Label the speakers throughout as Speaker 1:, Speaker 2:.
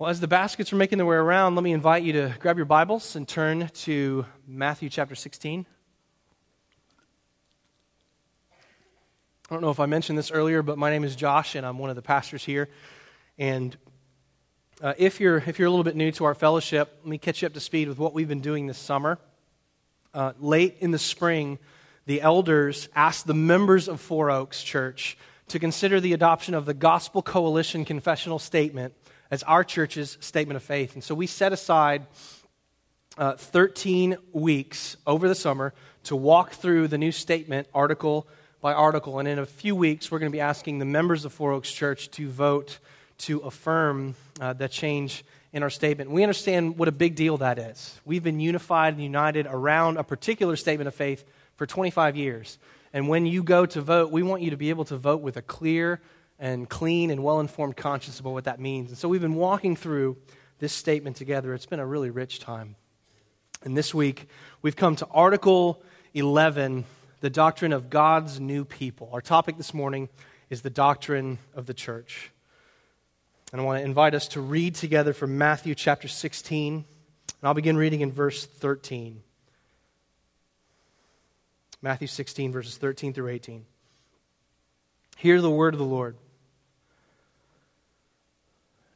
Speaker 1: Well, as the baskets are making their way around, let me invite you to grab your Bibles and turn to Matthew chapter 16. I don't know if I mentioned this earlier, but my name is Josh, and I'm one of the pastors here. And uh, if, you're, if you're a little bit new to our fellowship, let me catch you up to speed with what we've been doing this summer. Uh, late in the spring, the elders asked the members of Four Oaks Church to consider the adoption of the Gospel Coalition confessional statement as our church's statement of faith. And so we set aside uh, 13 weeks over the summer to walk through the new statement article by article. And in a few weeks, we're going to be asking the members of Four Oaks Church to vote to affirm uh, the change in our statement. We understand what a big deal that is. We've been unified and united around a particular statement of faith for 25 years. And when you go to vote, we want you to be able to vote with a clear and clean and well informed conscience about what that means. And so we've been walking through this statement together. It's been a really rich time. And this week, we've come to Article 11, the doctrine of God's new people. Our topic this morning is the doctrine of the church. And I want to invite us to read together from Matthew chapter 16. And I'll begin reading in verse 13. Matthew 16, verses 13 through 18. Hear the word of the Lord.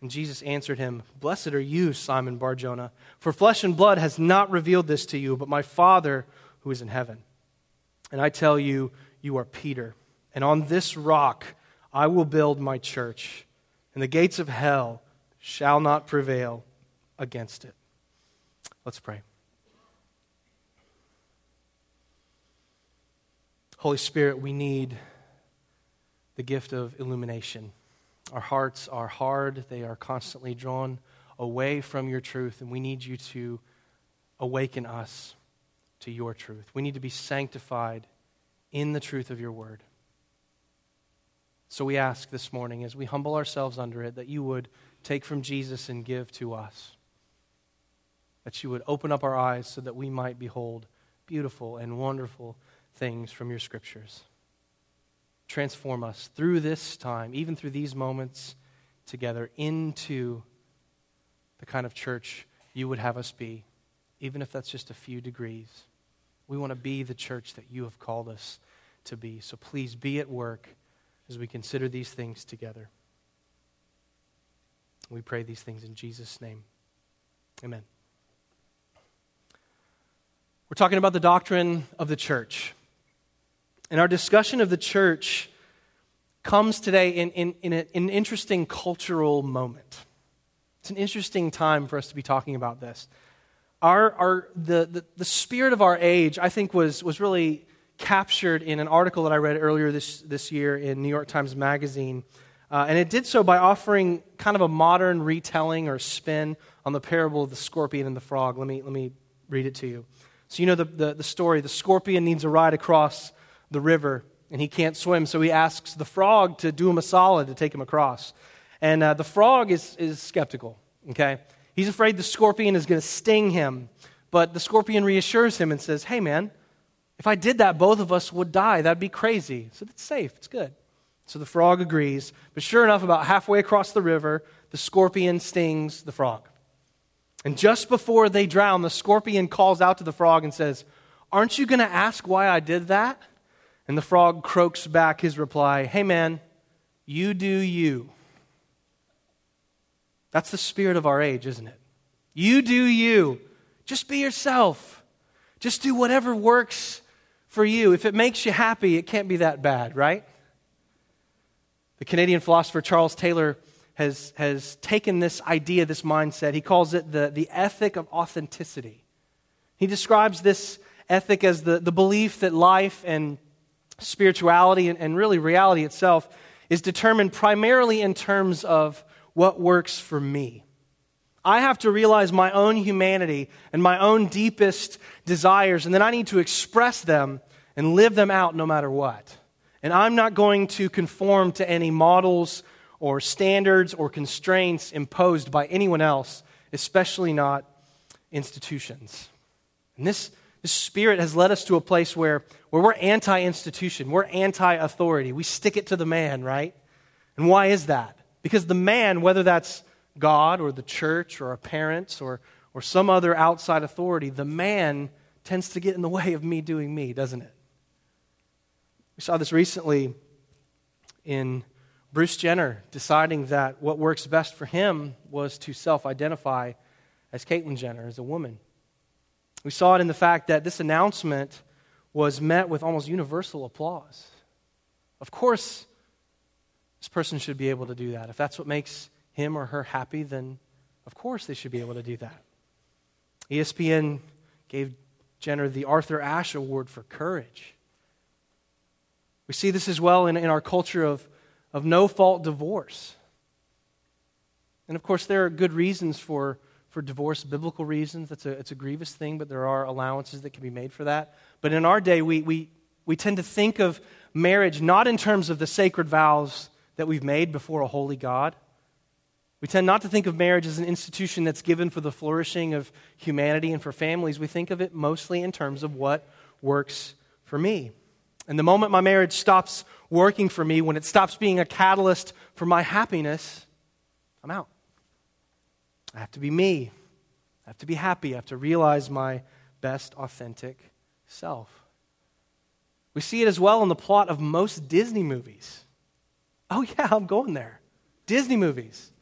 Speaker 1: And Jesus answered him, Blessed are you, Simon Barjona, for flesh and blood has not revealed this to you, but my Father who is in heaven. And I tell you, you are Peter, and on this rock I will build my church, and the gates of hell shall not prevail against it. Let's pray. Holy Spirit, we need the gift of illumination. Our hearts are hard, they are constantly drawn away from your truth, and we need you to awaken us to your truth. We need to be sanctified in the truth of your word. So we ask this morning, as we humble ourselves under it, that you would take from Jesus and give to us. That you would open up our eyes so that we might behold beautiful and wonderful things from your scriptures transform us through this time, even through these moments together, into the kind of church you would have us be, even if that's just a few degrees. We want to be the church that you have called us to be. So please be at work as we consider these things together. We pray these things in Jesus' name. Amen. We're talking about the doctrine of the church. And our discussion of the church comes today in, in, in, a, an interesting cultural moment. It's an interesting time for us to be talking about this. Our, our, the, the, the spirit of our age, I think, was, was really captured in an article that I read earlier this, this year in New York Times Magazine. Uh, and it did so by offering kind of a modern retelling or spin on the parable of the scorpion and the frog. Let me, let me read it to you. So, you know the, the, the story. The scorpion needs a ride across the river and he can't swim, so he asks the frog to do him a solid to take him across. And uh, the frog is, is skeptical, okay? He's afraid the scorpion is going to sting him, but the scorpion reassures him and says, Hey, man, if I did that, both of us would die. That'd be crazy. So it's safe, it's good. So the frog agrees, but sure enough, about halfway across the river, the scorpion stings the frog. And just before they drown, the scorpion calls out to the frog and says, Aren't you going to ask why I did that? And the frog croaks back his reply Hey, man, you do you. That's the spirit of our age, isn't it? You do you. Just be yourself. Just do whatever works for you. If it makes you happy, it can't be that bad, right? The Canadian philosopher Charles Taylor has, has taken this idea, this mindset. He calls it the, the ethic of authenticity. He describes this ethic as the, the belief that life and spirituality and, and really reality itself is determined primarily in terms of what works for me. I have to realize my own humanity and my own deepest desires, and then I need to express them and live them out no matter what. And I'm not going to conform to any models or standards or constraints imposed by anyone else, especially not institutions. And this, spirit has led us to a place where, where we're anti institution, we're anti authority. We stick it to the man, right? And why is that? Because the man, whether that's God or the church or our parents or, or some other outside authority, the man tends to get in the way of me doing me, doesn't it? We saw this recently in Bruce Jenner deciding that what works best for him was to self identify as Caitlyn Jenner, as a woman. We saw it in the fact that this announcement was met with almost universal applause. Of course, this person should be able to do that. If that's what makes him or her happy, then of course they should be able to do that. ESPN gave Jenner the Arthur Ashe Award for courage. We see this as well in, in our culture of, of no fault divorce. And of course, there are good reasons for, for divorce, biblical reasons. That's a, it's a grievous thing, but there are allowances that can be made for that. But in our day, we, we, we tend to think of marriage not in terms of the sacred vows that we've made before a holy God. We tend not to think of marriage as an institution that's given for the flourishing of humanity and for families. We think of it mostly in terms of what works for me. And the moment my marriage stops working for me, when it stops being a catalyst for my happiness, I'm out. I have to be me. I have to be happy. I have to realize my best authentic self. We see it as well in the plot of most Disney movies. Oh, yeah, I'm going there. Disney movies.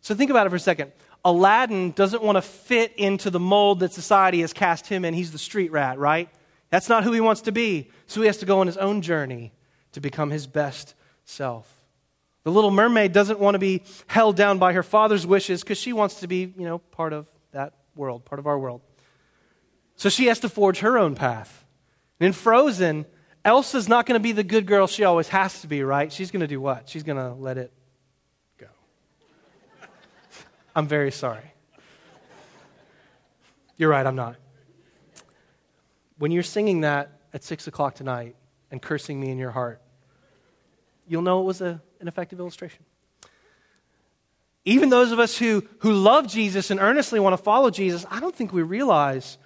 Speaker 1: So think about it for a second. Aladdin doesn't want to fit into the mold that society has cast him in. He's the street rat, right? That's not who he wants to be. So he has to go on his own journey to become his best self. The little mermaid doesn't want to be held down by her father's wishes because she wants to be, you know, part of that world, part of our world. So she has to forge her own path. And in Frozen, Elsa's not going to be the good girl she always has to be, right? She's going to do what? She's going to let it go. I'm very sorry. You're right, I'm not. When you're singing that at 6 o'clock tonight and cursing me in your heart, you'll know it was a, an effective illustration. Even those of us who, who love Jesus and earnestly want to follow Jesus, I don't think we realize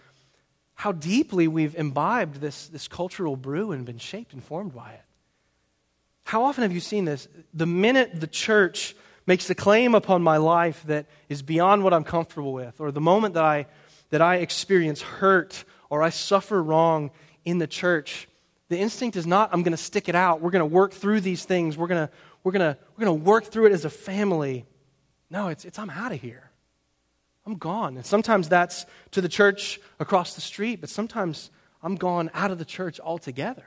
Speaker 1: how deeply we've imbibed this, this cultural brew and been shaped and formed by it. How often have you seen this? The minute the church makes a claim upon my life that is beyond what I'm comfortable with, or the moment that I, that I experience hurt or I suffer wrong in the church, the instinct is not, I'm going to stick it out. We're going to work through these things. We're going to, we're going we're to work through it as a family. No, it's, it's I'm out of here. I'm gone. And sometimes that's to the church across the street, but sometimes I'm gone out of the church altogether.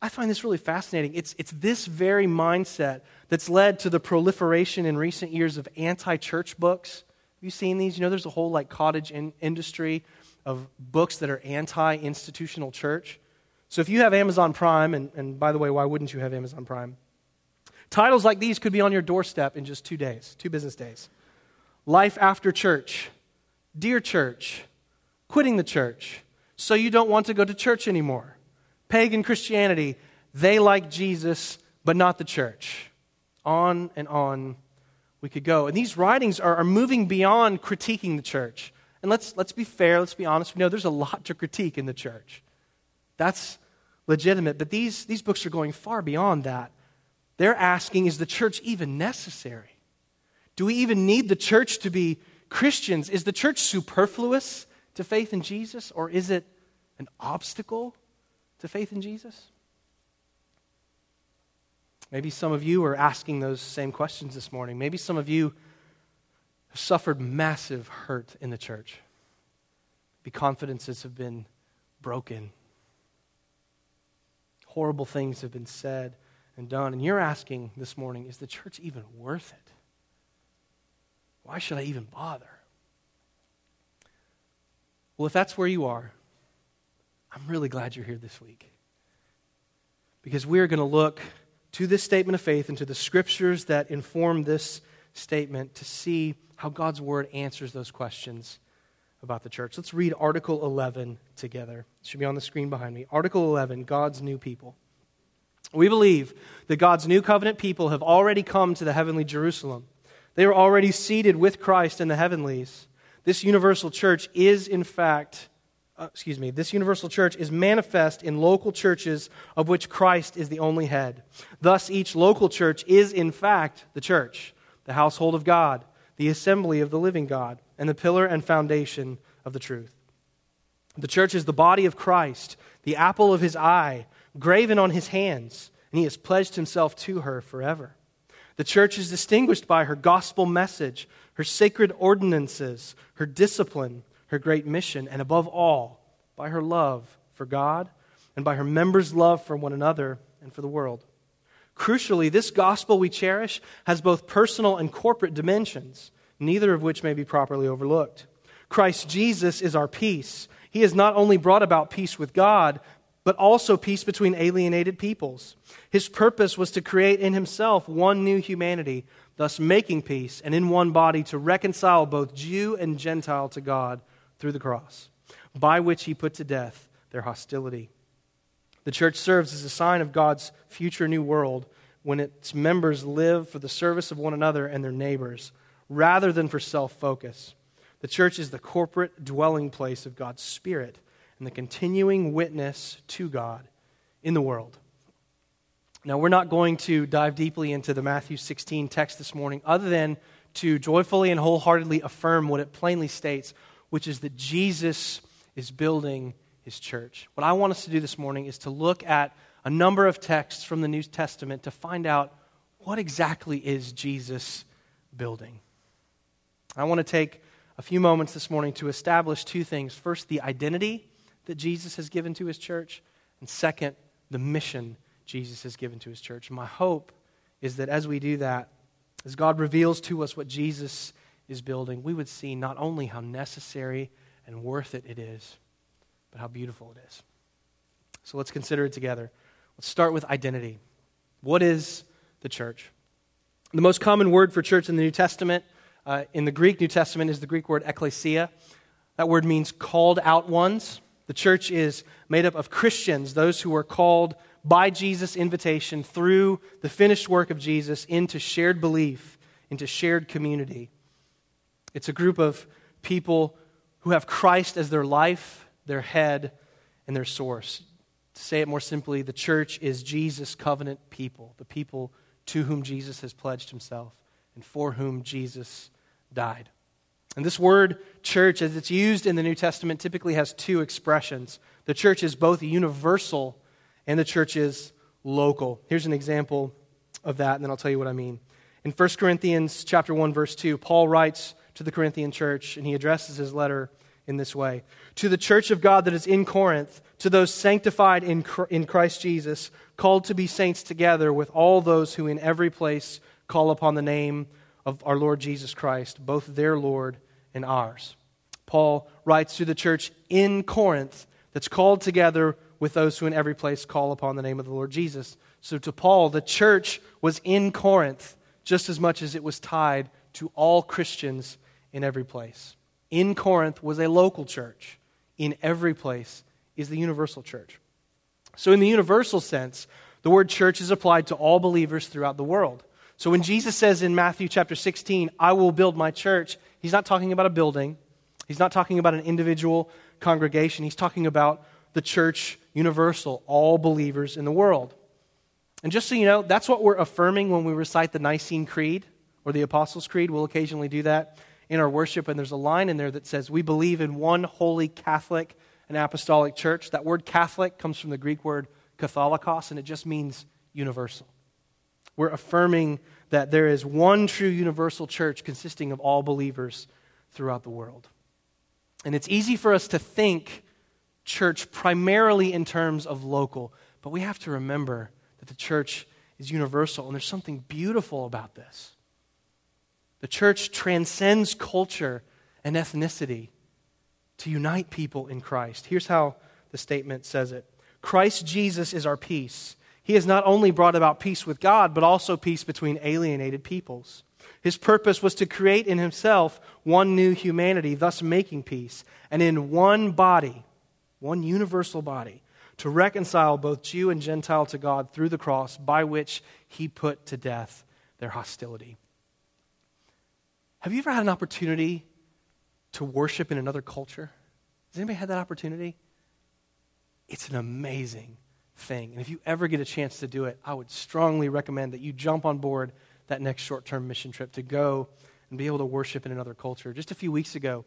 Speaker 1: I find this really fascinating. It's, it's this very mindset that's led to the proliferation in recent years of anti church books. Have you seen these? You know, there's a whole like cottage in, industry of books that are anti institutional church. So if you have Amazon Prime, and, and by the way, why wouldn't you have Amazon Prime? Titles like these could be on your doorstep in just two days, two business days. Life after church, Dear Church, Quitting the church, So you don't want to go to church anymore. Pagan Christianity, They like Jesus, but not the church. On and on we could go. And these writings are, are moving beyond critiquing the church. And let's, let's be fair, let's be honest. We know there's a lot to critique in the church. That's legitimate. But these, these books are going far beyond that. They're asking, is the church even necessary? Do we even need the church to be Christians? Is the church superfluous to faith in Jesus, or is it an obstacle to faith in Jesus? Maybe some of you are asking those same questions this morning. Maybe some of you have suffered massive hurt in the church. Maybe confidences have been broken. Horrible things have been said and done. And you're asking this morning, is the church even worth it? Why should I even bother? Well, if that's where you are, I'm really glad you're here this week. Because we're going to look to this statement of faith and to the scriptures that inform this statement to see how God's word answers those questions about the church. Let's read Article 11 together. It should be on the screen behind me. Article 11 God's new people. We believe that God's new covenant people have already come to the heavenly Jerusalem. They are already seated with Christ in the heavenlies. This universal church is, in fact, uh, excuse me, this universal church is manifest in local churches of which Christ is the only head. Thus, each local church is, in fact, the church, the household of God, the assembly of the living God, and the pillar and foundation of the truth. The church is the body of Christ, the apple of his eye, graven on his hands, and he has pledged himself to her forever. The church is distinguished by her gospel message, her sacred ordinances, her discipline, her great mission, and above all, by her love for God and by her members' love for one another and for the world. Crucially, this gospel we cherish has both personal and corporate dimensions, neither of which may be properly overlooked. Christ Jesus is our peace. He has not only brought about peace with God, but also peace between alienated peoples. His purpose was to create in himself one new humanity, thus making peace, and in one body to reconcile both Jew and Gentile to God through the cross, by which he put to death their hostility. The church serves as a sign of God's future new world when its members live for the service of one another and their neighbors, rather than for self focus. The church is the corporate dwelling place of God's Spirit and the continuing witness to God in the world. Now, we're not going to dive deeply into the Matthew 16 text this morning, other than to joyfully and wholeheartedly affirm what it plainly states which is that Jesus is building his church. What I want us to do this morning is to look at a number of texts from the New Testament to find out what exactly is Jesus building. I want to take a few moments this morning to establish two things. First, the identity that Jesus has given to his church, and second, the mission Jesus has given to his church. my hope is that as we do that, as God reveals to us what Jesus is building, we would see not only how necessary and worth it it is, but how beautiful it is. So let's consider it together. Let's start with identity. What is the church? The most common word for church in the New Testament, uh, in the Greek New Testament, is the Greek word ekklesia. That word means called out ones. The church is made up of Christians, those who are called by Jesus' invitation through the finished work of Jesus into shared belief, into shared community. It's a group of people who have Christ as their life, their head, and their source. To say it more simply, the church is Jesus' covenant people, the people to whom Jesus has pledged himself and for whom Jesus died. And this word church, as it's used in the New Testament, typically has two expressions. The church is both universal and the church is local. Here's an example of that, and then I'll tell you what I mean. In 1 Corinthians chapter 1, verse 2, Paul writes to the Corinthian church, and he addresses his letter in this way To the church of God that is in Corinth, to those sanctified in, in Christ Jesus, called to be saints together with all those who in every place call upon the name of our Lord Jesus Christ, both their Lord and ours. Paul writes to the church in Corinth that's called together with those who in every place call upon the name of the Lord Jesus. So to Paul, the church was in Corinth just as much as it was tied to all Christians in every place. In Corinth was a local church. In every place is the universal church. So, in the universal sense, the word church is applied to all believers throughout the world. So, when Jesus says in Matthew chapter 16, I will build my church, he's not talking about a building, he's not talking about an individual congregation, he's talking about the church universal, all believers in the world. And just so you know, that's what we're affirming when we recite the Nicene Creed or the Apostles' Creed. We'll occasionally do that in our worship, and there's a line in there that says, We believe in one holy Catholic and apostolic church. That word Catholic comes from the Greek word katholikos, and it just means universal. We're affirming that there is one true universal church consisting of all believers throughout the world. And it's easy for us to think church primarily in terms of local, but we have to remember that the church is universal, and there's something beautiful about this. The church transcends culture and ethnicity to unite people in Christ. Here's how the statement says it Christ Jesus is our peace. He has not only brought about peace with God, but also peace between alienated peoples. His purpose was to create in himself one new humanity, thus making peace, and in one body, one universal body, to reconcile both Jew and Gentile to God through the cross, by which he put to death their hostility. Have you ever had an opportunity to worship in another culture? Has anybody had that opportunity? It's an amazing thing. And if you ever get a chance to do it, I would strongly recommend that you jump on board that next short term mission trip to go and be able to worship in another culture. Just a few weeks ago,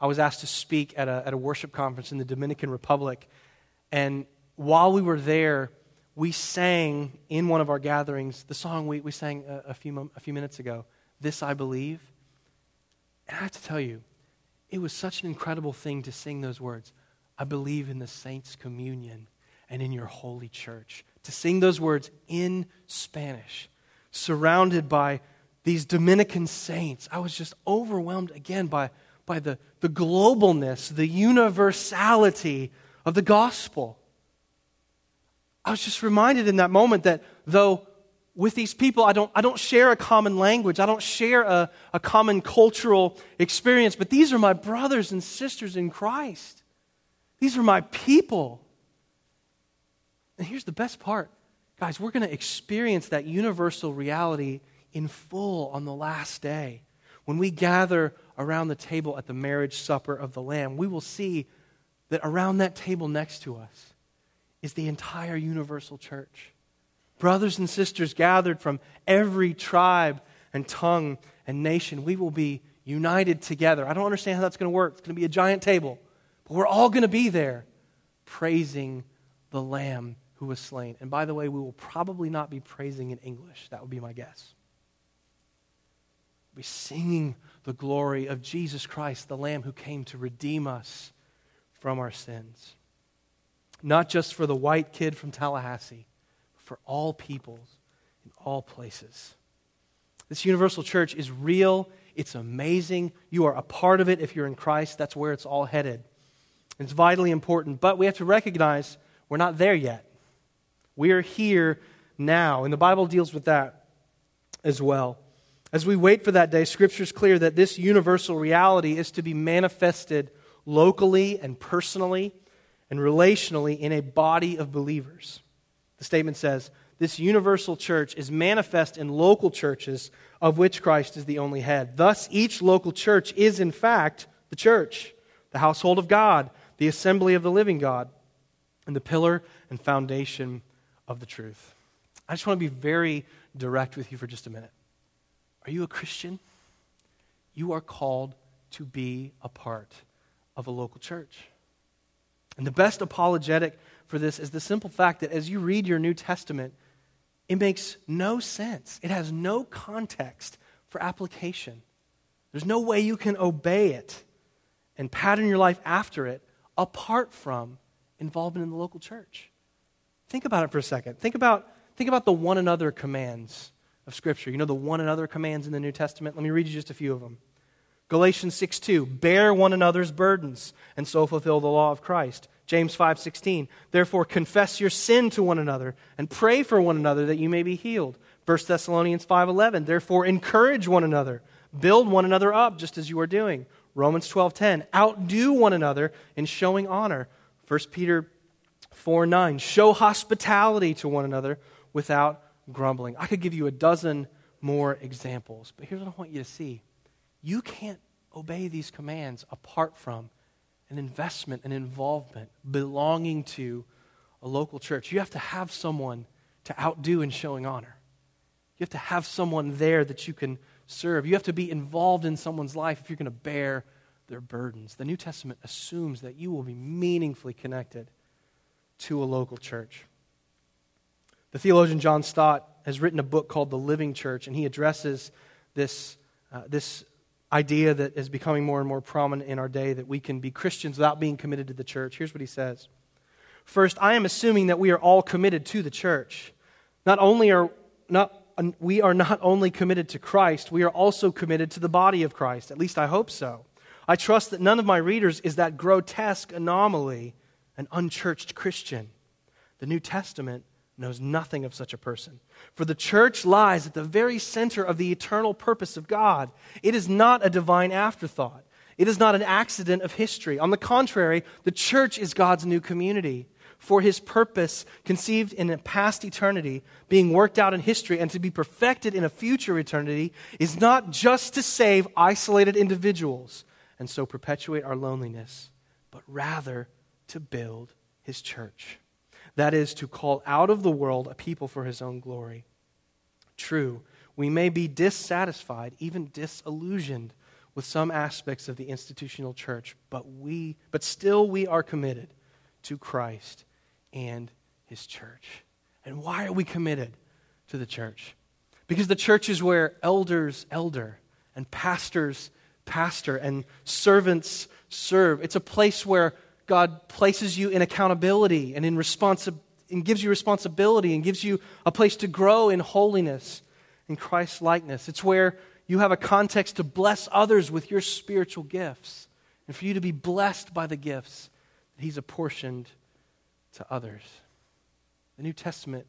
Speaker 1: I was asked to speak at a, at a worship conference in the Dominican Republic. And while we were there, we sang in one of our gatherings the song we, we sang a, a, few, a few minutes ago, This I Believe. And I have to tell you, it was such an incredible thing to sing those words. I believe in the saints' communion and in your holy church. To sing those words in Spanish, surrounded by these Dominican saints, I was just overwhelmed again by, by the, the globalness, the universality of the gospel. I was just reminded in that moment that though with these people, I don't, I don't share a common language, I don't share a, a common cultural experience, but these are my brothers and sisters in Christ. These are my people. And here's the best part guys, we're going to experience that universal reality in full on the last day. When we gather around the table at the marriage supper of the Lamb, we will see that around that table next to us is the entire universal church. Brothers and sisters gathered from every tribe and tongue and nation, we will be united together. I don't understand how that's going to work. It's going to be a giant table, but we're all going to be there praising the Lamb who was slain. And by the way, we will probably not be praising in English. That would be my guess. We'll be singing the glory of Jesus Christ, the Lamb who came to redeem us from our sins. Not just for the white kid from Tallahassee, but for all peoples in all places. This universal church is real. It's amazing. You are a part of it if you're in Christ. That's where it's all headed. It's vitally important. But we have to recognize we're not there yet. We are here now. And the Bible deals with that as well. As we wait for that day, Scripture is clear that this universal reality is to be manifested locally and personally and relationally in a body of believers. The statement says, This universal church is manifest in local churches, of which Christ is the only head. Thus, each local church is, in fact, the church, the household of God, the assembly of the living God, and the pillar and foundation of the truth. I just want to be very direct with you for just a minute. Are you a Christian? You are called to be a part of a local church. And the best apologetic for this is the simple fact that as you read your New Testament, it makes no sense. It has no context for application. There's no way you can obey it and pattern your life after it apart from involvement in the local church. Think about it for a second. Think about, think about the one another commands of Scripture. You know the one another commands in the New Testament? Let me read you just a few of them. Galatians 6 2, bear one another's burdens and so fulfill the law of Christ. James 5 16, therefore confess your sin to one another and pray for one another that you may be healed. 1 Thessalonians 5 11, therefore encourage one another, build one another up just as you are doing. Romans 12 10, outdo one another in showing honor. 1 Peter 4 9. Show hospitality to one another without grumbling. I could give you a dozen more examples, but here's what I want you to see. You can't obey these commands apart from an investment, an involvement belonging to a local church. You have to have someone to outdo in showing honor. You have to have someone there that you can serve. You have to be involved in someone's life if you're going to bear their burdens. The New Testament assumes that you will be meaningfully connected to a local church. The theologian John Stott has written a book called The Living Church, and he addresses this, uh, this idea that is becoming more and more prominent in our day that we can be Christians without being committed to the church. Here's what he says First, I am assuming that we are all committed to the church. Not only are not we are not only committed to Christ, we are also committed to the body of Christ. At least I hope so. I trust that none of my readers is that grotesque anomaly an unchurched Christian. The New Testament knows nothing of such a person. For the church lies at the very center of the eternal purpose of God. It is not a divine afterthought, it is not an accident of history. On the contrary, the church is God's new community. For his purpose, conceived in a past eternity, being worked out in history, and to be perfected in a future eternity, is not just to save isolated individuals and so perpetuate our loneliness, but rather to build his church that is, to call out of the world a people for his own glory. True, we may be dissatisfied, even disillusioned with some aspects of the institutional church, but, we, but still we are committed to Christ and his church. And why are we committed to the church? Because the church is where elders elder and pastors pastor and servants serve. It's a place where God places you in accountability and in responsi- and gives you responsibility and gives you a place to grow in holiness in Christ's likeness. It's where you have a context to bless others with your spiritual gifts and for you to be blessed by the gifts that He's apportioned to others. The New Testament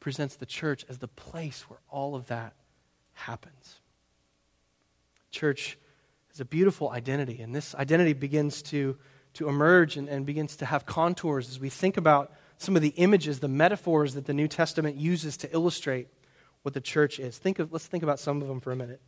Speaker 1: presents the church as the place where all of that happens. Church is a beautiful identity, and this identity begins to to emerge and, and begins to have contours as we think about some of the images, the metaphors that the New Testament uses to illustrate what the church is. Think of, let's think about some of them for a minute.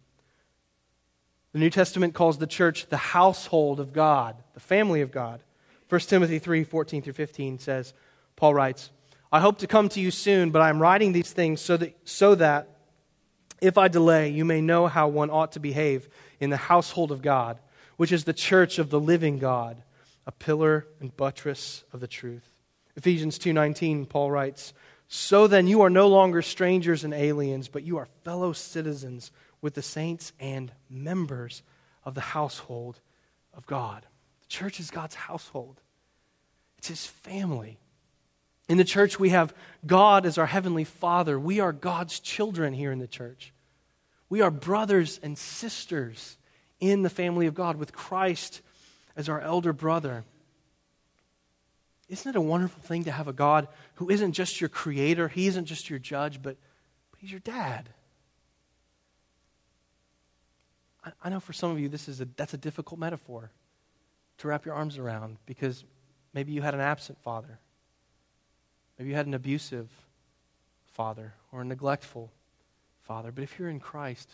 Speaker 1: The New Testament calls the church the household of God, the family of God. 1 Timothy 3 14 through 15 says, Paul writes, I hope to come to you soon, but I am writing these things so that, so that if I delay, you may know how one ought to behave in the household of God, which is the church of the living God a pillar and buttress of the truth. Ephesians 2:19 Paul writes, "So then you are no longer strangers and aliens, but you are fellow citizens with the saints and members of the household of God." The church is God's household. It's his family. In the church, we have God as our heavenly Father. We are God's children here in the church. We are brothers and sisters in the family of God with Christ as our elder brother. Isn't it a wonderful thing to have a God who isn't just your creator, he isn't just your judge, but, but he's your dad? I, I know for some of you this is a, that's a difficult metaphor to wrap your arms around because maybe you had an absent father. Maybe you had an abusive father or a neglectful father. But if you're in Christ,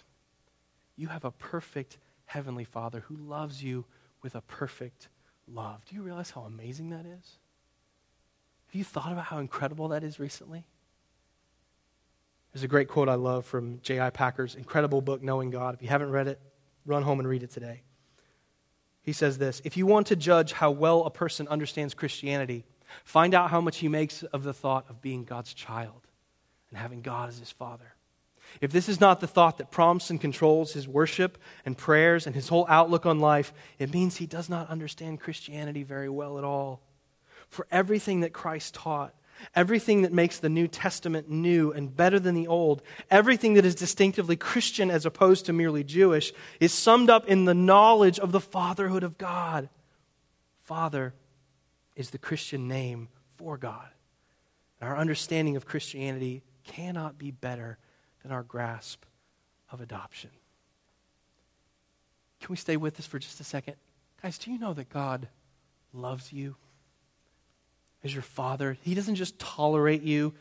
Speaker 1: you have a perfect heavenly father who loves you with a perfect love. Do you realize how amazing that is? Have you thought about how incredible that is recently? There's a great quote I love from J.I. Packer's incredible book, Knowing God. If you haven't read it, run home and read it today. He says this If you want to judge how well a person understands Christianity, find out how much he makes of the thought of being God's child and having God as his father. If this is not the thought that prompts and controls his worship and prayers and his whole outlook on life, it means he does not understand Christianity very well at all. For everything that Christ taught, everything that makes the New Testament new and better than the Old, everything that is distinctively Christian as opposed to merely Jewish, is summed up in the knowledge of the fatherhood of God. Father is the Christian name for God. And our understanding of Christianity cannot be better than our grasp of adoption. Can we stay with us for just a second? Guys, do you know that God loves you as your father? He doesn't just tolerate you,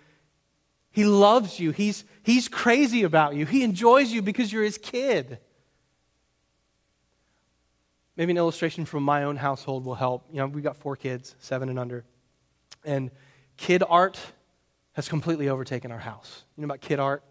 Speaker 1: He loves you. He's, he's crazy about you. He enjoys you because you're His kid. Maybe an illustration from my own household will help. You know, we've got four kids, seven and under. And kid art has completely overtaken our house. You know about kid art?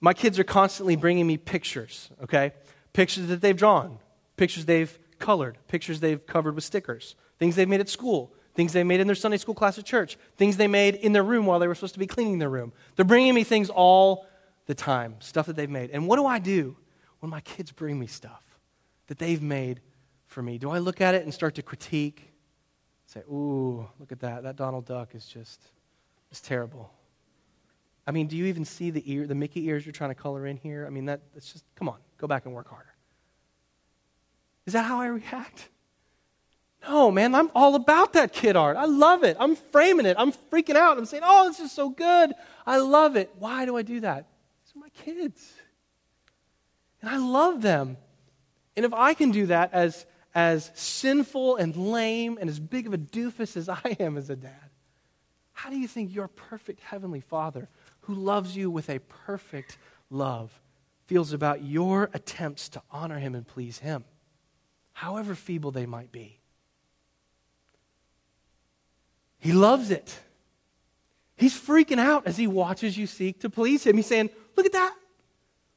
Speaker 1: My kids are constantly bringing me pictures, okay? Pictures that they've drawn, pictures they've colored, pictures they've covered with stickers, things they've made at school, things they made in their Sunday school class at church, things they made in their room while they were supposed to be cleaning their room. They're bringing me things all the time, stuff that they've made. And what do I do when my kids bring me stuff that they've made for me? Do I look at it and start to critique? Say, ooh, look at that. That Donald Duck is just, it's terrible. I mean, do you even see the ear, the Mickey ears you're trying to color in here? I mean, that, that's just, come on, go back and work harder. Is that how I react? No, man, I'm all about that kid art. I love it. I'm framing it. I'm freaking out. I'm saying, oh, this is so good. I love it. Why do I do that? These are my kids. And I love them. And if I can do that as, as sinful and lame and as big of a doofus as I am as a dad, how do you think your perfect heavenly father, who loves you with a perfect love, feels about your attempts to honor him and please him, however feeble they might be? He loves it. He's freaking out as he watches you seek to please him. He's saying, Look at that.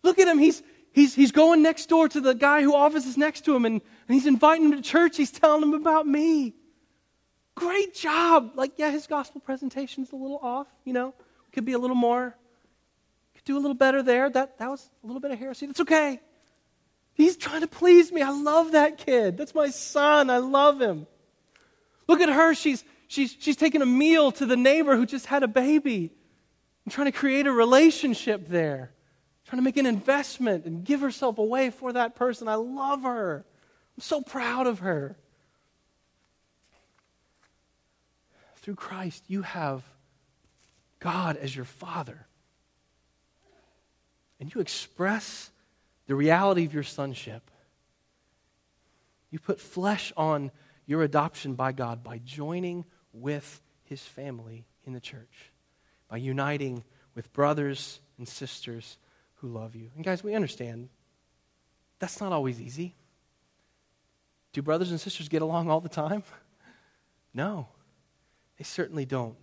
Speaker 1: Look at him. He's, he's, he's going next door to the guy who offices next to him and, and he's inviting him to church. He's telling him about me. Great job. Like, yeah, his gospel presentation's a little off, you know, could be a little more, could do a little better there. That, that was a little bit of heresy. That's okay. He's trying to please me. I love that kid. That's my son. I love him. Look at her. She's, She's, she's taking a meal to the neighbor who just had a baby and trying to create a relationship there, trying to make an investment and give herself away for that person. I love her. I'm so proud of her. Through Christ, you have God as your Father. And you express the reality of your sonship. You put flesh on your adoption by God by joining with his family in the church by uniting with brothers and sisters who love you. And guys, we understand that's not always easy. Do brothers and sisters get along all the time? No, they certainly don't.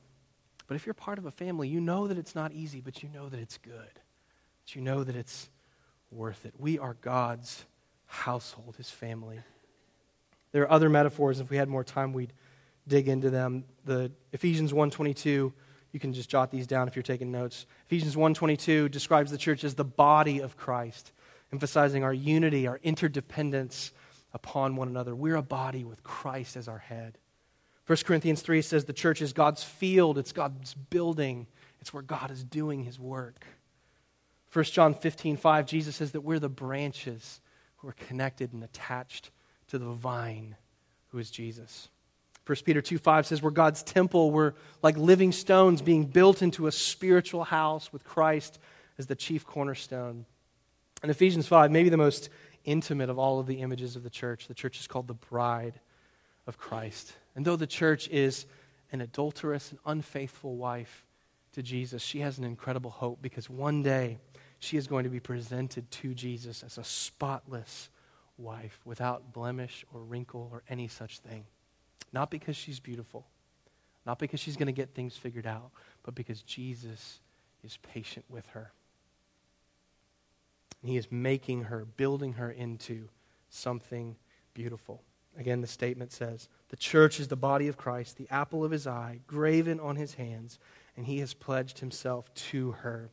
Speaker 1: But if you're part of a family, you know that it's not easy, but you know that it's good. That you know that it's worth it. We are God's household, his family. There are other metaphors. If we had more time, we'd dig into them. The Ephesians 1:22, you can just jot these down if you're taking notes. Ephesians 1:22 describes the church as the body of Christ, emphasizing our unity, our interdependence upon one another. We're a body with Christ as our head. 1 Corinthians 3 says the church is God's field, it's God's building, it's where God is doing his work. 1 John 15, 5, Jesus says that we're the branches who are connected and attached to the vine, who is Jesus. 1 Peter 2 5 says, We're God's temple. We're like living stones being built into a spiritual house with Christ as the chief cornerstone. And Ephesians 5, maybe the most intimate of all of the images of the church, the church is called the bride of Christ. And though the church is an adulterous and unfaithful wife to Jesus, she has an incredible hope because one day she is going to be presented to Jesus as a spotless wife without blemish or wrinkle or any such thing. Not because she's beautiful, not because she's going to get things figured out, but because Jesus is patient with her. And he is making her, building her into something beautiful. Again, the statement says the church is the body of Christ, the apple of his eye, graven on his hands, and he has pledged himself to her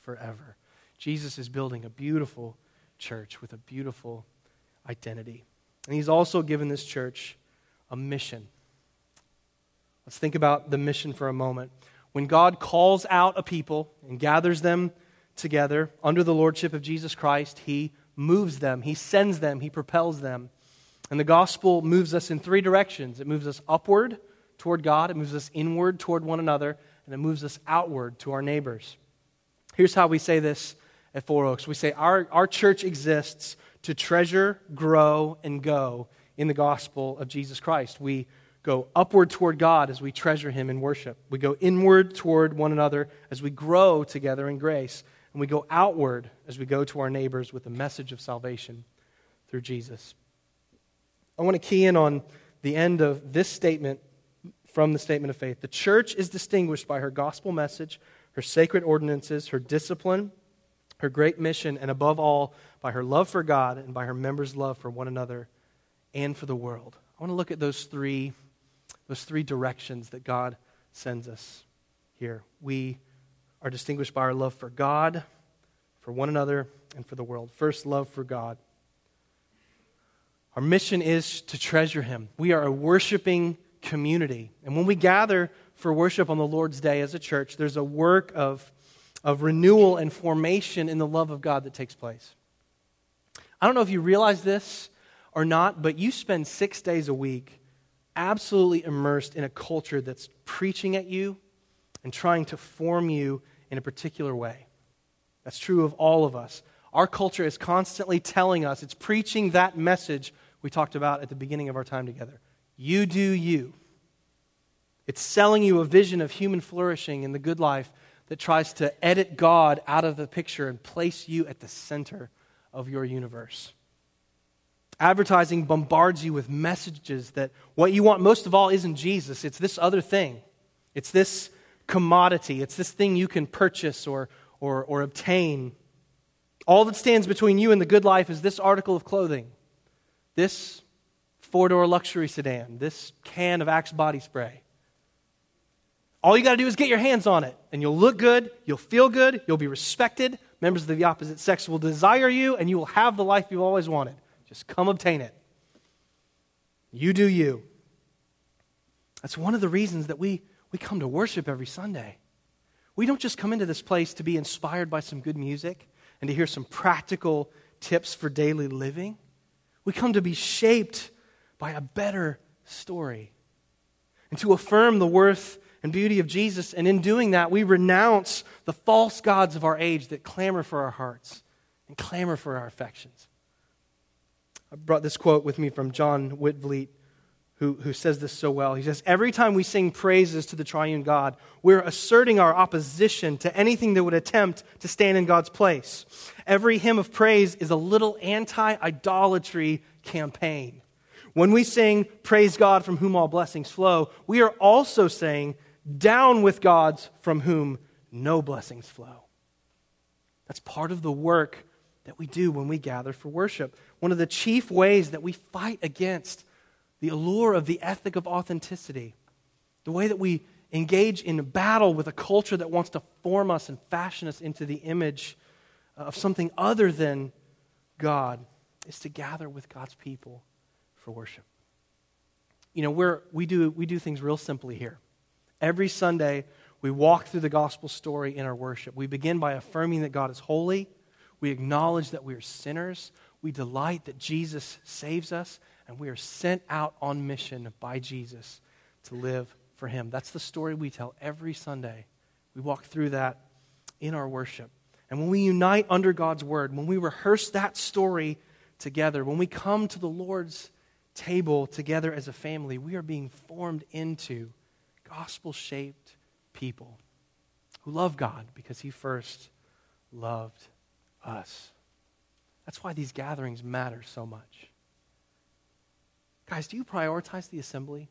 Speaker 1: forever. Jesus is building a beautiful church with a beautiful identity. And he's also given this church a mission. Let's think about the mission for a moment. When God calls out a people and gathers them together under the lordship of Jesus Christ, He moves them, He sends them, He propels them. And the gospel moves us in three directions it moves us upward toward God, it moves us inward toward one another, and it moves us outward to our neighbors. Here's how we say this at Four Oaks we say, Our, our church exists to treasure, grow, and go in the gospel of Jesus Christ. We go upward toward God as we treasure Him in worship. We go inward toward one another as we grow together in grace. And we go outward as we go to our neighbors with the message of salvation through Jesus. I want to key in on the end of this statement from the statement of faith. The church is distinguished by her gospel message, her sacred ordinances, her discipline, her great mission, and above all, by her love for God and by her members' love for one another and for the world. I want to look at those three, those three directions that God sends us here. We are distinguished by our love for God, for one another, and for the world. First, love for God. Our mission is to treasure Him. We are a worshiping community. And when we gather for worship on the Lord's Day as a church, there's a work of, of renewal and formation in the love of God that takes place. I don't know if you realize this, or not, but you spend six days a week absolutely immersed in a culture that's preaching at you and trying to form you in a particular way. That's true of all of us. Our culture is constantly telling us, it's preaching that message we talked about at the beginning of our time together. You do you. It's selling you a vision of human flourishing and the good life that tries to edit God out of the picture and place you at the center of your universe. Advertising bombards you with messages that what you want most of all isn't Jesus, it's this other thing. It's this commodity, it's this thing you can purchase or, or, or obtain. All that stands between you and the good life is this article of clothing, this four door luxury sedan, this can of Axe body spray. All you got to do is get your hands on it, and you'll look good, you'll feel good, you'll be respected. Members of the opposite sex will desire you, and you will have the life you've always wanted. Just come obtain it. You do you. That's one of the reasons that we, we come to worship every Sunday. We don't just come into this place to be inspired by some good music and to hear some practical tips for daily living. We come to be shaped by a better story and to affirm the worth and beauty of Jesus. And in doing that, we renounce the false gods of our age that clamor for our hearts and clamor for our affections. I brought this quote with me from John Witvliet, who, who says this so well. He says, Every time we sing praises to the triune God, we're asserting our opposition to anything that would attempt to stand in God's place. Every hymn of praise is a little anti idolatry campaign. When we sing, Praise God from whom all blessings flow, we are also saying, down with gods from whom no blessings flow. That's part of the work that we do when we gather for worship. One of the chief ways that we fight against the allure of the ethic of authenticity, the way that we engage in battle with a culture that wants to form us and fashion us into the image of something other than God, is to gather with God's people for worship. You know, we're, we, do, we do things real simply here. Every Sunday, we walk through the gospel story in our worship. We begin by affirming that God is holy. We acknowledge that we are sinners. We delight that Jesus saves us, and we are sent out on mission by Jesus to live for Him. That's the story we tell every Sunday. We walk through that in our worship. And when we unite under God's word, when we rehearse that story together, when we come to the Lord's table together as a family, we are being formed into gospel shaped people who love God because He first loved us. That's why these gatherings matter so much. Guys, do you prioritize the assembly?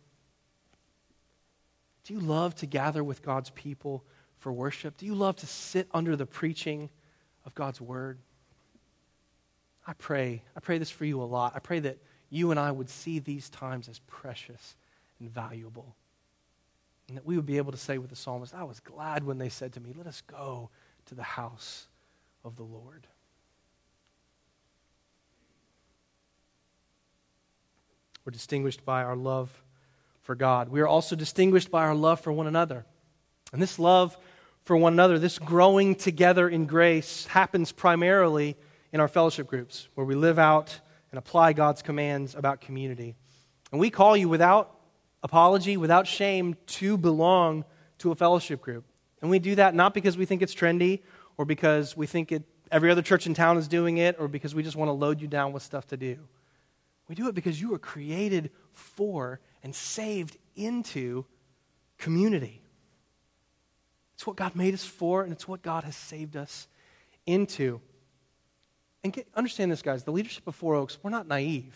Speaker 1: Do you love to gather with God's people for worship? Do you love to sit under the preaching of God's word? I pray. I pray this for you a lot. I pray that you and I would see these times as precious and valuable. And that we would be able to say with the psalmist, I was glad when they said to me, Let us go to the house of the Lord. We're distinguished by our love for God. We are also distinguished by our love for one another. And this love for one another, this growing together in grace, happens primarily in our fellowship groups, where we live out and apply God's commands about community. And we call you without apology, without shame, to belong to a fellowship group. And we do that not because we think it's trendy or because we think it, every other church in town is doing it or because we just want to load you down with stuff to do. We do it because you were created for and saved into community. It's what God made us for, and it's what God has saved us into. And get, understand this, guys the leadership of Four Oaks, we're not naive.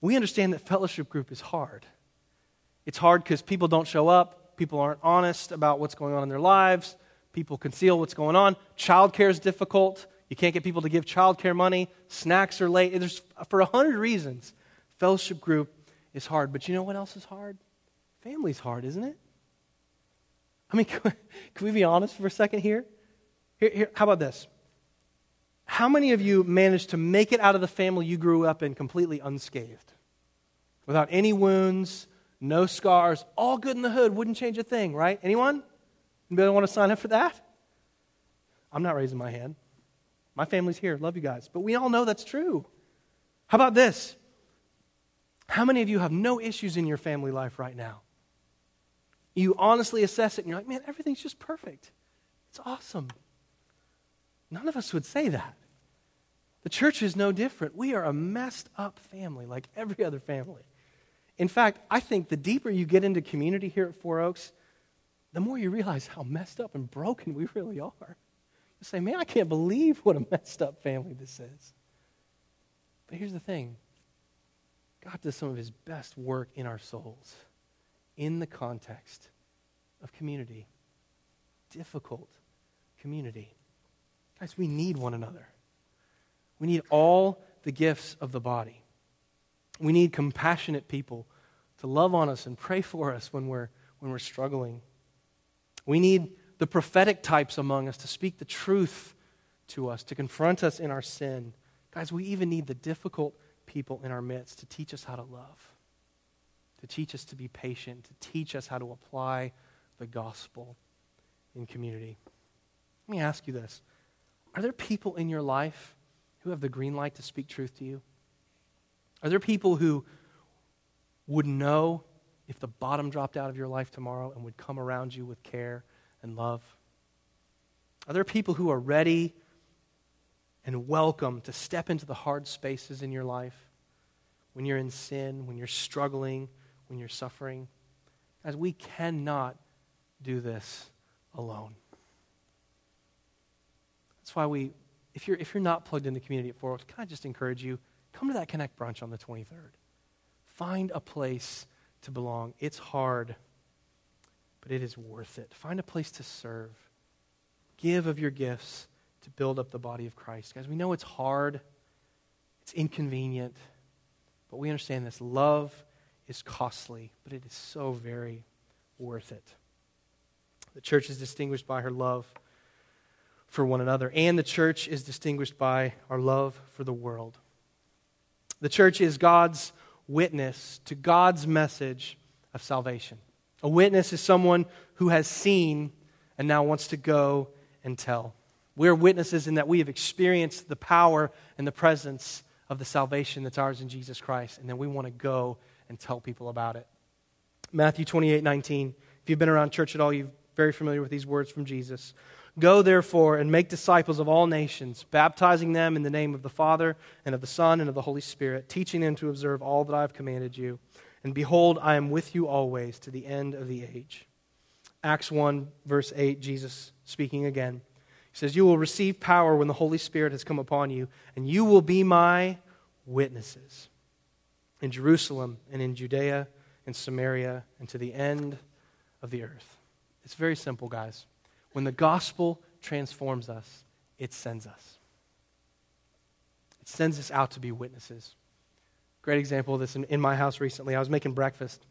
Speaker 1: We understand that fellowship group is hard. It's hard because people don't show up, people aren't honest about what's going on in their lives, people conceal what's going on. Childcare is difficult. You can't get people to give childcare money. Snacks are late. There's, for a hundred reasons, fellowship group is hard. But you know what else is hard? Family's hard, isn't it? I mean, can we, be honest for a second here? here? Here, How about this? How many of you managed to make it out of the family you grew up in completely unscathed? Without any wounds, no scars, all good in the hood, wouldn't change a thing, right? Anyone? Anybody want to sign up for that? I'm not raising my hand. My family's here. Love you guys. But we all know that's true. How about this? How many of you have no issues in your family life right now? You honestly assess it and you're like, man, everything's just perfect. It's awesome. None of us would say that. The church is no different. We are a messed up family like every other family. In fact, I think the deeper you get into community here at Four Oaks, the more you realize how messed up and broken we really are. Say, man, I can't believe what a messed up family this is. But here's the thing God does some of his best work in our souls in the context of community, difficult community. Guys, we need one another. We need all the gifts of the body. We need compassionate people to love on us and pray for us when we're, when we're struggling. We need the prophetic types among us to speak the truth to us, to confront us in our sin. Guys, we even need the difficult people in our midst to teach us how to love, to teach us to be patient, to teach us how to apply the gospel in community. Let me ask you this Are there people in your life who have the green light to speak truth to you? Are there people who would know if the bottom dropped out of your life tomorrow and would come around you with care and love? Are there people who are ready and welcome to step into the hard spaces in your life when you're in sin, when you're struggling, when you're suffering? As we cannot do this alone. That's why we, if you're, if you're not plugged into the community at Four Oaks, can I just encourage you? Come to that Connect brunch on the 23rd. Find a place to belong. It's hard, but it is worth it. Find a place to serve. Give of your gifts to build up the body of Christ. Guys, we know it's hard, it's inconvenient, but we understand this. Love is costly, but it is so very worth it. The church is distinguished by her love for one another, and the church is distinguished by our love for the world. The church is God's witness to God's message of salvation. A witness is someone who has seen and now wants to go and tell. We're witnesses in that we have experienced the power and the presence of the salvation that's ours in Jesus Christ, and then we want to go and tell people about it. Matthew 28 19. If you've been around church at all, you're very familiar with these words from Jesus. Go, therefore, and make disciples of all nations, baptizing them in the name of the Father, and of the Son, and of the Holy Spirit, teaching them to observe all that I have commanded you. And behold, I am with you always to the end of the age. Acts 1, verse 8, Jesus speaking again. He says, You will receive power when the Holy Spirit has come upon you, and you will be my witnesses in Jerusalem, and in Judea, and Samaria, and to the end of the earth. It's very simple, guys. When the gospel transforms us, it sends us. It sends us out to be witnesses. Great example of this in, in my house recently. I was making breakfast,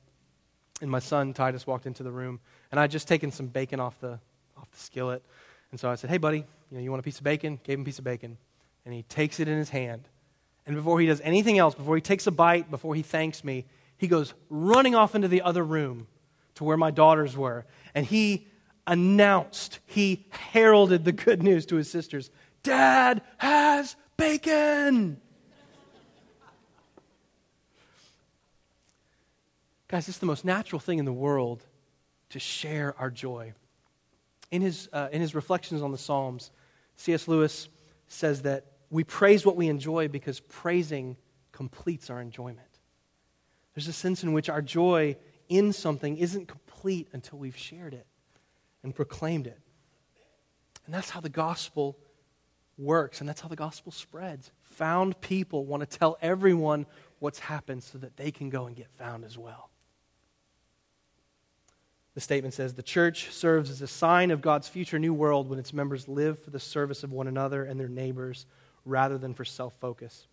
Speaker 1: and my son Titus walked into the room, and I would just taken some bacon off the, off the skillet. And so I said, Hey, buddy, you, know, you want a piece of bacon? Gave him a piece of bacon. And he takes it in his hand. And before he does anything else, before he takes a bite, before he thanks me, he goes running off into the other room to where my daughters were and he announced, he heralded the good news to his sisters Dad has bacon. Guys, it's the most natural thing in the world to share our joy. In his, uh, in his reflections on the Psalms, C.S. Lewis says that we praise what we enjoy because praising completes our enjoyment. There's a sense in which our joy in something isn't complete until we've shared it and proclaimed it. And that's how the gospel works, and that's how the gospel spreads. Found people want to tell everyone what's happened so that they can go and get found as well. The statement says the church serves as a sign of God's future new world when its members live for the service of one another and their neighbors rather than for self focus.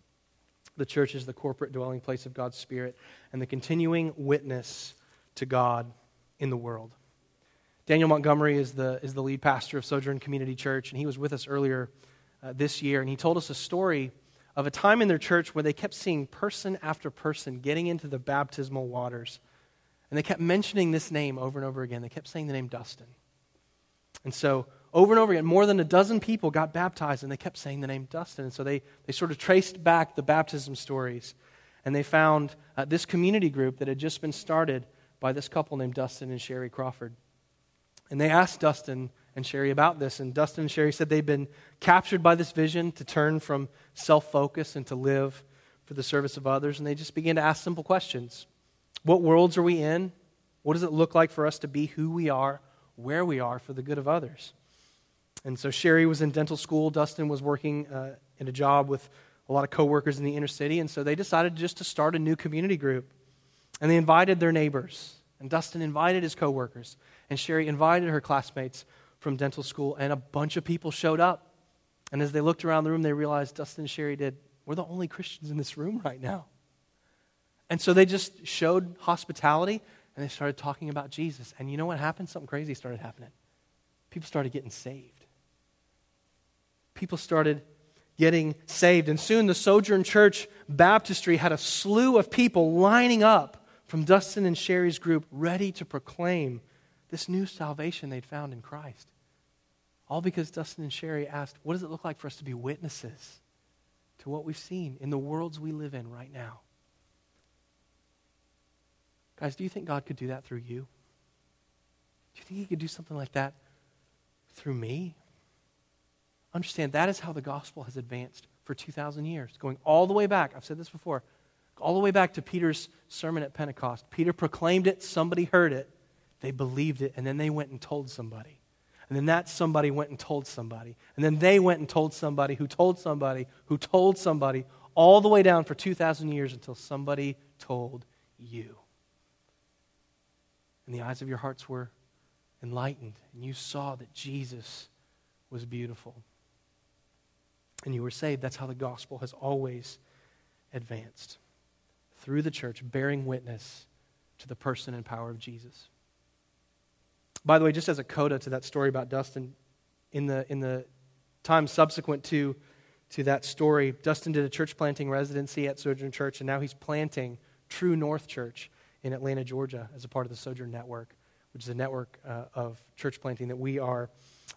Speaker 1: The church is the corporate dwelling place of God's Spirit and the continuing witness to God in the world. Daniel Montgomery is the, is the lead pastor of Sojourn Community Church, and he was with us earlier uh, this year, and he told us a story of a time in their church where they kept seeing person after person getting into the baptismal waters. And they kept mentioning this name over and over again. They kept saying the name Dustin. And so, over and over again, more than a dozen people got baptized, and they kept saying the name Dustin. And so they, they sort of traced back the baptism stories. and they found uh, this community group that had just been started by this couple named Dustin and Sherry Crawford. And they asked Dustin and Sherry about this, and Dustin and Sherry said they'd been captured by this vision to turn from self focus and to live for the service of others, and they just began to ask simple questions What worlds are we in? What does it look like for us to be who we are, where we are for the good of others? And so Sherry was in dental school. Dustin was working uh, in a job with a lot of coworkers in the inner city. And so they decided just to start a new community group. And they invited their neighbors. And Dustin invited his coworkers. And Sherry invited her classmates from dental school. And a bunch of people showed up. And as they looked around the room, they realized Dustin and Sherry did, we're the only Christians in this room right now. And so they just showed hospitality and they started talking about Jesus. And you know what happened? Something crazy started happening. People started getting saved. People started getting saved. And soon the Sojourn Church Baptistry had a slew of people lining up from Dustin and Sherry's group ready to proclaim this new salvation they'd found in Christ. All because Dustin and Sherry asked, What does it look like for us to be witnesses to what we've seen in the worlds we live in right now? Guys, do you think God could do that through you? Do you think He could do something like that through me? Understand, that is how the gospel has advanced for 2,000 years, going all the way back. I've said this before, all the way back to Peter's sermon at Pentecost. Peter proclaimed it, somebody heard it, they believed it, and then they went and told somebody. And then that somebody went and told somebody. And then they went and told somebody who told somebody who told somebody, all the way down for 2,000 years until somebody told you and the eyes of your hearts were enlightened, and you saw that Jesus was beautiful. And you were saved. That's how the gospel has always advanced through the church, bearing witness to the person and power of Jesus. By the way, just as a coda to that story about Dustin, in the, in the time subsequent to, to that story, Dustin did a church planting residency at Sojourn Church, and now he's planting True North Church in Atlanta, Georgia, as a part of the Sojourn Network, which is a network uh, of church planting that we are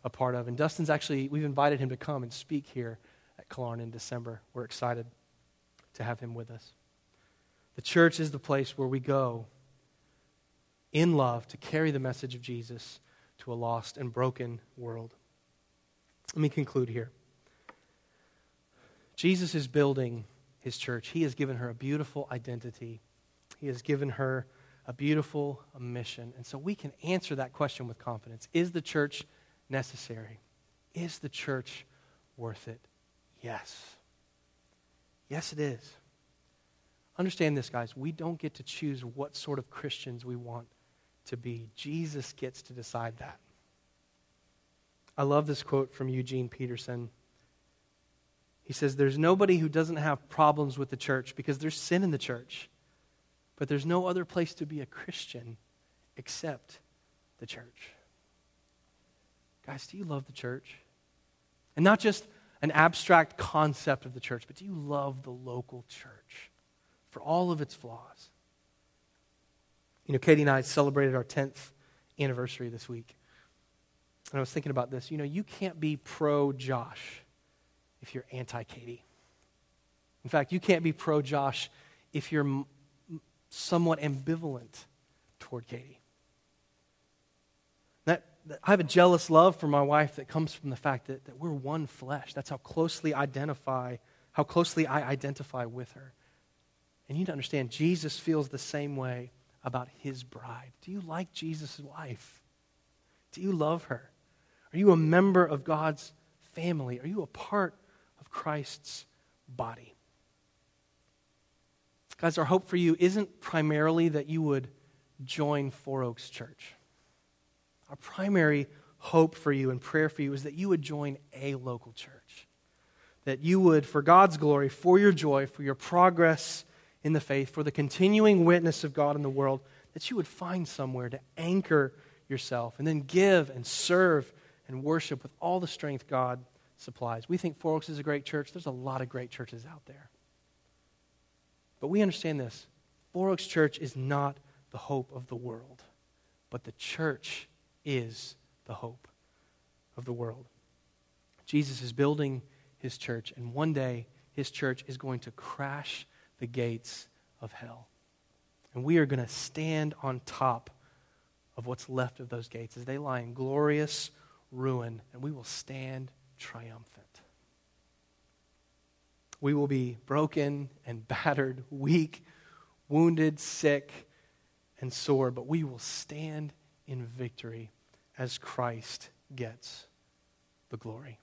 Speaker 1: a part of. And Dustin's actually, we've invited him to come and speak here at Killearn in December. We're excited to have him with us. The church is the place where we go in love to carry the message of Jesus to a lost and broken world. Let me conclude here. Jesus is building his church. He has given her a beautiful identity he has given her a beautiful mission. And so we can answer that question with confidence. Is the church necessary? Is the church worth it? Yes. Yes, it is. Understand this, guys. We don't get to choose what sort of Christians we want to be. Jesus gets to decide that. I love this quote from Eugene Peterson. He says, There's nobody who doesn't have problems with the church because there's sin in the church. But there's no other place to be a Christian except the church. Guys, do you love the church? And not just an abstract concept of the church, but do you love the local church for all of its flaws? You know, Katie and I celebrated our 10th anniversary this week. And I was thinking about this. You know, you can't be pro Josh if you're anti Katie. In fact, you can't be pro Josh if you're somewhat ambivalent toward Katie. That, that, I have a jealous love for my wife that comes from the fact that, that we're one flesh. That's how closely identify, how closely I identify with her. And you need to understand, Jesus feels the same way about his bride. Do you like Jesus' wife? Do you love her? Are you a member of God's family? Are you a part of Christ's body? Guys, our hope for you isn't primarily that you would join Four Oaks Church. Our primary hope for you and prayer for you is that you would join a local church. That you would, for God's glory, for your joy, for your progress in the faith, for the continuing witness of God in the world, that you would find somewhere to anchor yourself and then give and serve and worship with all the strength God supplies. We think Four Oaks is a great church. There's a lot of great churches out there. But we understand this Four Oaks Church is not the hope of the world, but the church is the hope of the world. Jesus is building his church, and one day his church is going to crash the gates of hell. And we are going to stand on top of what's left of those gates as they lie in glorious ruin, and we will stand triumphant. We will be broken and battered, weak, wounded, sick, and sore, but we will stand in victory as Christ gets the glory.